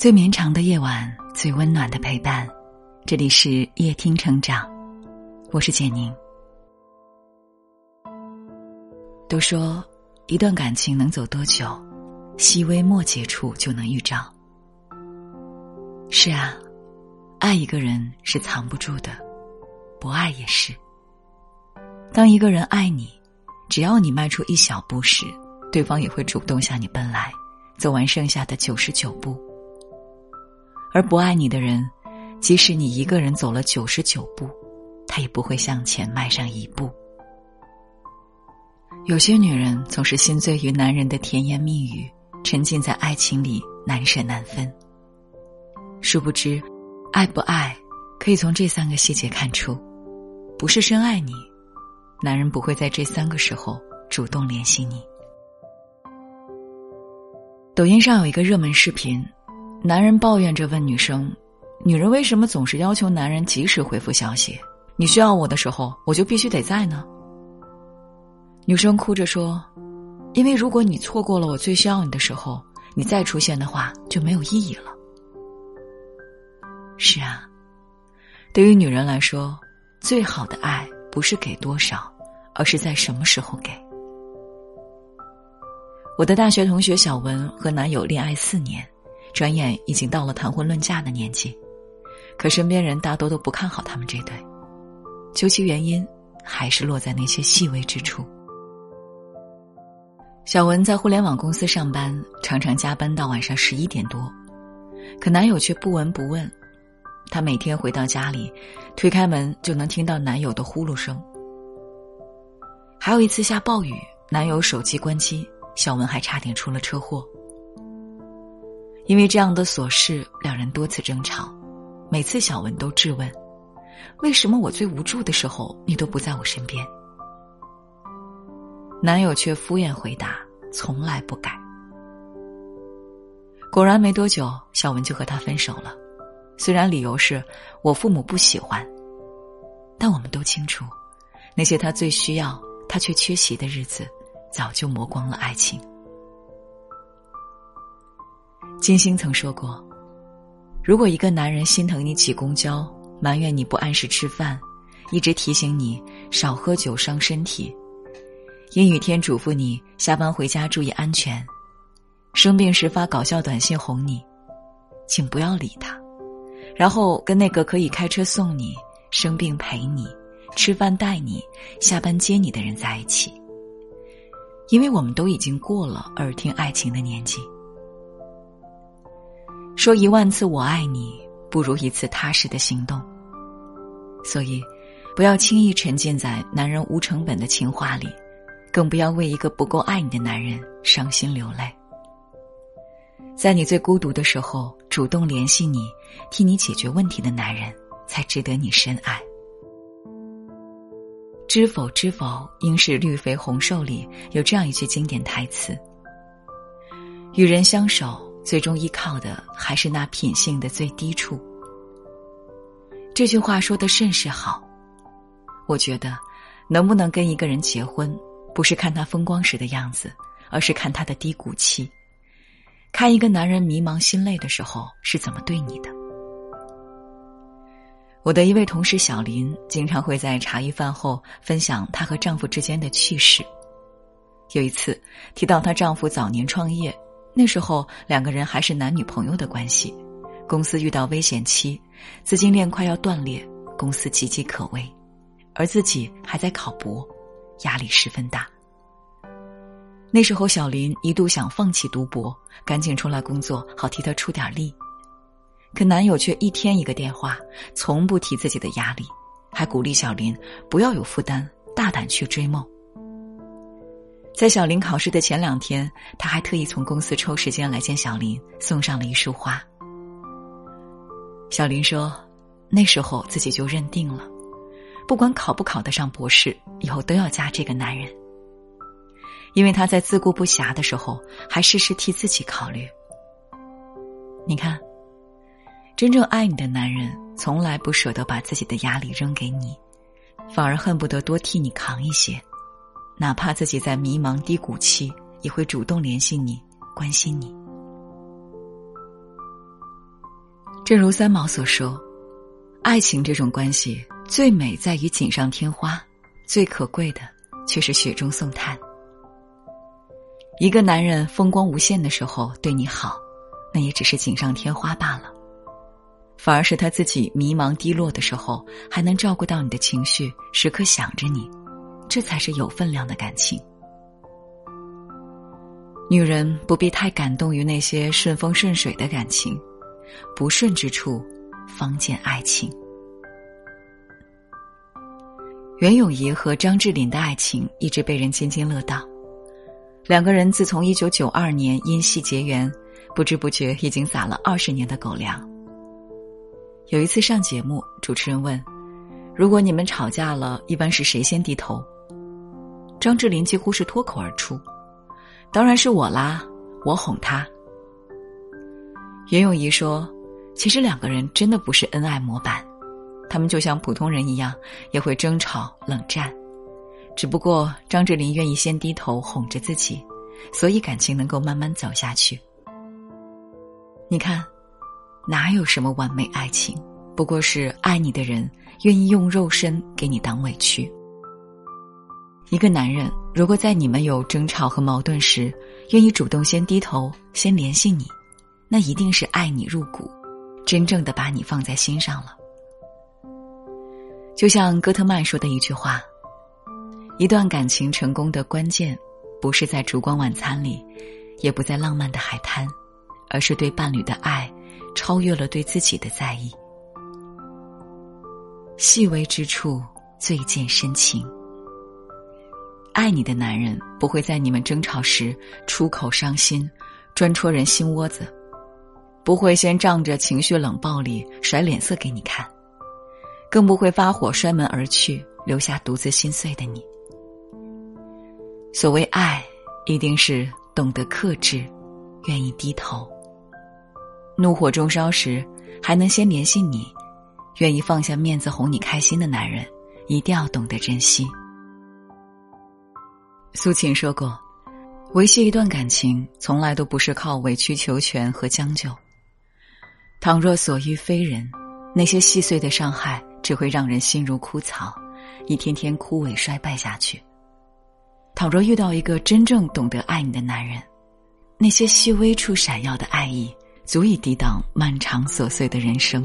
最绵长的夜晚，最温暖的陪伴。这里是夜听成长，我是简宁。都说一段感情能走多久，细微末节处就能预兆。是啊，爱一个人是藏不住的，不爱也是。当一个人爱你，只要你迈出一小步时，对方也会主动向你奔来，走完剩下的九十九步。而不爱你的人，即使你一个人走了九十九步，他也不会向前迈上一步。有些女人总是心醉于男人的甜言蜜语，沉浸在爱情里难舍难分。殊不知，爱不爱可以从这三个细节看出。不是深爱你，男人不会在这三个时候主动联系你。抖音上有一个热门视频。男人抱怨着问女生：“女人为什么总是要求男人及时回复消息？你需要我的时候，我就必须得在呢？”女生哭着说：“因为如果你错过了我最需要你的时候，你再出现的话就没有意义了。”是啊，对于女人来说，最好的爱不是给多少，而是在什么时候给。我的大学同学小文和男友恋爱四年。转眼已经到了谈婚论嫁的年纪，可身边人大多都不看好他们这对。究其原因，还是落在那些细微之处。小文在互联网公司上班，常常加班到晚上十一点多，可男友却不闻不问。她每天回到家里，推开门就能听到男友的呼噜声。还有一次下暴雨，男友手机关机，小文还差点出了车祸。因为这样的琐事，两人多次争吵。每次小文都质问：“为什么我最无助的时候，你都不在我身边？”男友却敷衍回答：“从来不改。”果然没多久，小文就和他分手了。虽然理由是我父母不喜欢，但我们都清楚，那些他最需要、他却缺席的日子，早就磨光了爱情。金星曾说过：“如果一个男人心疼你挤公交，埋怨你不按时吃饭，一直提醒你少喝酒伤身体，阴雨天嘱咐你下班回家注意安全，生病时发搞笑短信哄你，请不要理他，然后跟那个可以开车送你、生病陪你、吃饭带你、下班接你的人在一起，因为我们都已经过了耳听爱情的年纪。”说一万次我爱你，不如一次踏实的行动。所以，不要轻易沉浸在男人无成本的情话里，更不要为一个不够爱你的男人伤心流泪。在你最孤独的时候，主动联系你，替你解决问题的男人，才值得你深爱。知否知否，应是绿肥红瘦里有这样一句经典台词：与人相守。最终依靠的还是那品性的最低处。这句话说的甚是好。我觉得，能不能跟一个人结婚，不是看他风光时的样子，而是看他的低谷期。看一个男人迷茫心累的时候是怎么对你的。我的一位同事小林，经常会在茶余饭后分享她和丈夫之间的趣事。有一次提到她丈夫早年创业。那时候两个人还是男女朋友的关系，公司遇到危险期，资金链快要断裂，公司岌岌可危，而自己还在考博，压力十分大。那时候小林一度想放弃读博，赶紧出来工作，好替他出点力。可男友却一天一个电话，从不提自己的压力，还鼓励小林不要有负担，大胆去追梦。在小林考试的前两天，他还特意从公司抽时间来见小林，送上了一束花。小林说：“那时候自己就认定了，不管考不考得上博士，以后都要嫁这个男人。因为他在自顾不暇的时候，还事事替自己考虑。你看，真正爱你的男人，从来不舍得把自己的压力扔给你，反而恨不得多替你扛一些。”哪怕自己在迷茫低谷期，也会主动联系你，关心你。正如三毛所说，爱情这种关系最美在于锦上添花，最可贵的却是雪中送炭。一个男人风光无限的时候对你好，那也只是锦上添花罢了。反而是他自己迷茫低落的时候，还能照顾到你的情绪，时刻想着你，这才是有分量的感情。女人不必太感动于那些顺风顺水的感情，不顺之处，方见爱情。袁咏仪和张智霖的爱情一直被人津津乐道，两个人自从一九九二年因戏结缘，不知不觉已经撒了二十年的狗粮。有一次上节目，主持人问：“如果你们吵架了，一般是谁先低头？”张智霖几乎是脱口而出：“当然是我啦，我哄他。”袁咏仪说：“其实两个人真的不是恩爱模板，他们就像普通人一样，也会争吵冷战，只不过张智霖愿意先低头哄着自己，所以感情能够慢慢走下去。你看。”哪有什么完美爱情？不过是爱你的人愿意用肉身给你挡委屈。一个男人如果在你们有争吵和矛盾时，愿意主动先低头、先联系你，那一定是爱你入骨，真正的把你放在心上了。就像戈特曼说的一句话：“一段感情成功的关键，不是在烛光晚餐里，也不在浪漫的海滩，而是对伴侣的爱。”超越了对自己的在意，细微之处最见深情。爱你的男人不会在你们争吵时出口伤心，专戳人心窝子，不会先仗着情绪冷暴力甩脸色给你看，更不会发火摔门而去，留下独自心碎的你。所谓爱，一定是懂得克制，愿意低头。怒火中烧时，还能先联系你，愿意放下面子哄你开心的男人，一定要懂得珍惜。苏秦说过：“维系一段感情，从来都不是靠委曲求全和将就。倘若所遇非人，那些细碎的伤害只会让人心如枯草，一天天枯萎衰败下去。倘若遇到一个真正懂得爱你的男人，那些细微处闪耀的爱意。”足以抵挡漫长琐碎的人生。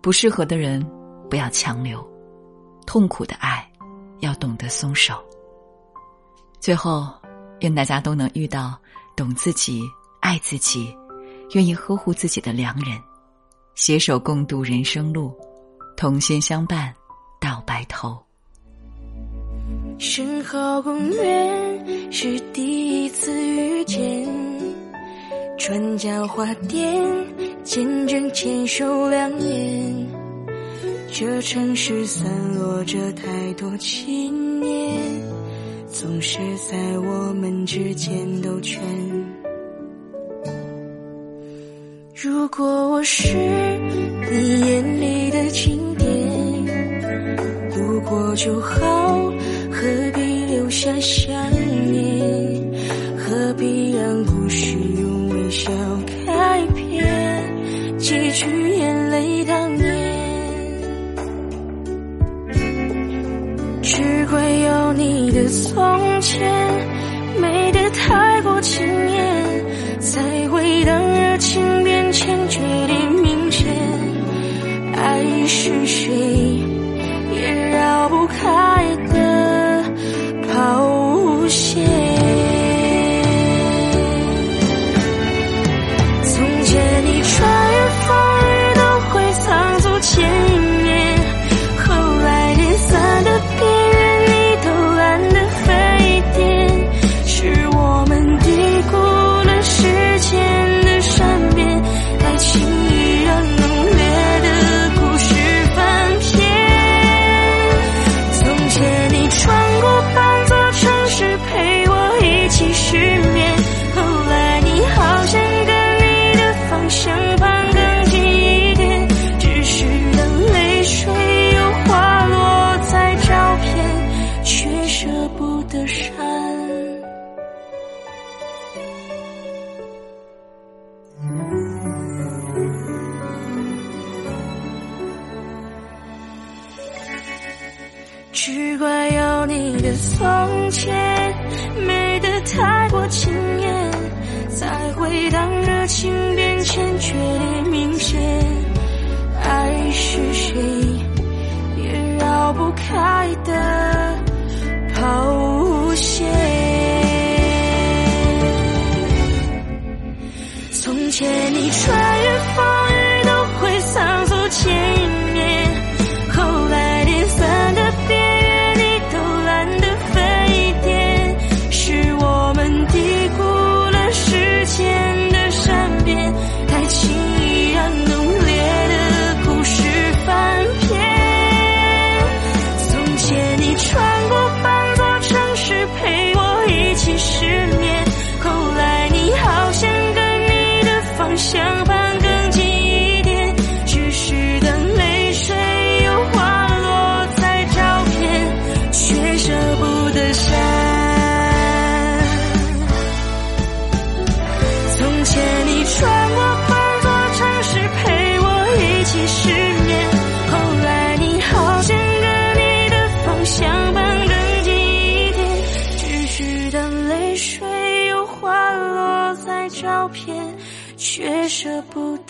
不适合的人，不要强留；痛苦的爱，要懂得松手。最后，愿大家都能遇到懂自己、爱自己、愿意呵护自己的良人，携手共度人生路，同心相伴到白头。身后公园是第一次遇见。转角花店，见证牵手两年。这城市散落着太多情念，总是在我们之间兜圈。如果我是你眼里的经典，路过就好，何必留下想念？何必让故事？笑开篇，几句眼泪是谁？开的跑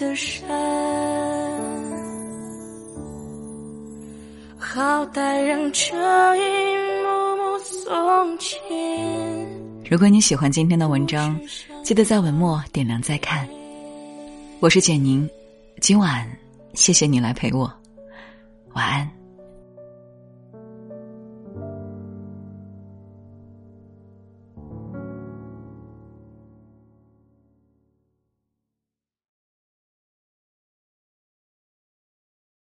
的山，好歹让这一幕幕从前。如果你喜欢今天的文章，记得在文末点亮再看。我是简宁，今晚谢谢你来陪我，晚安。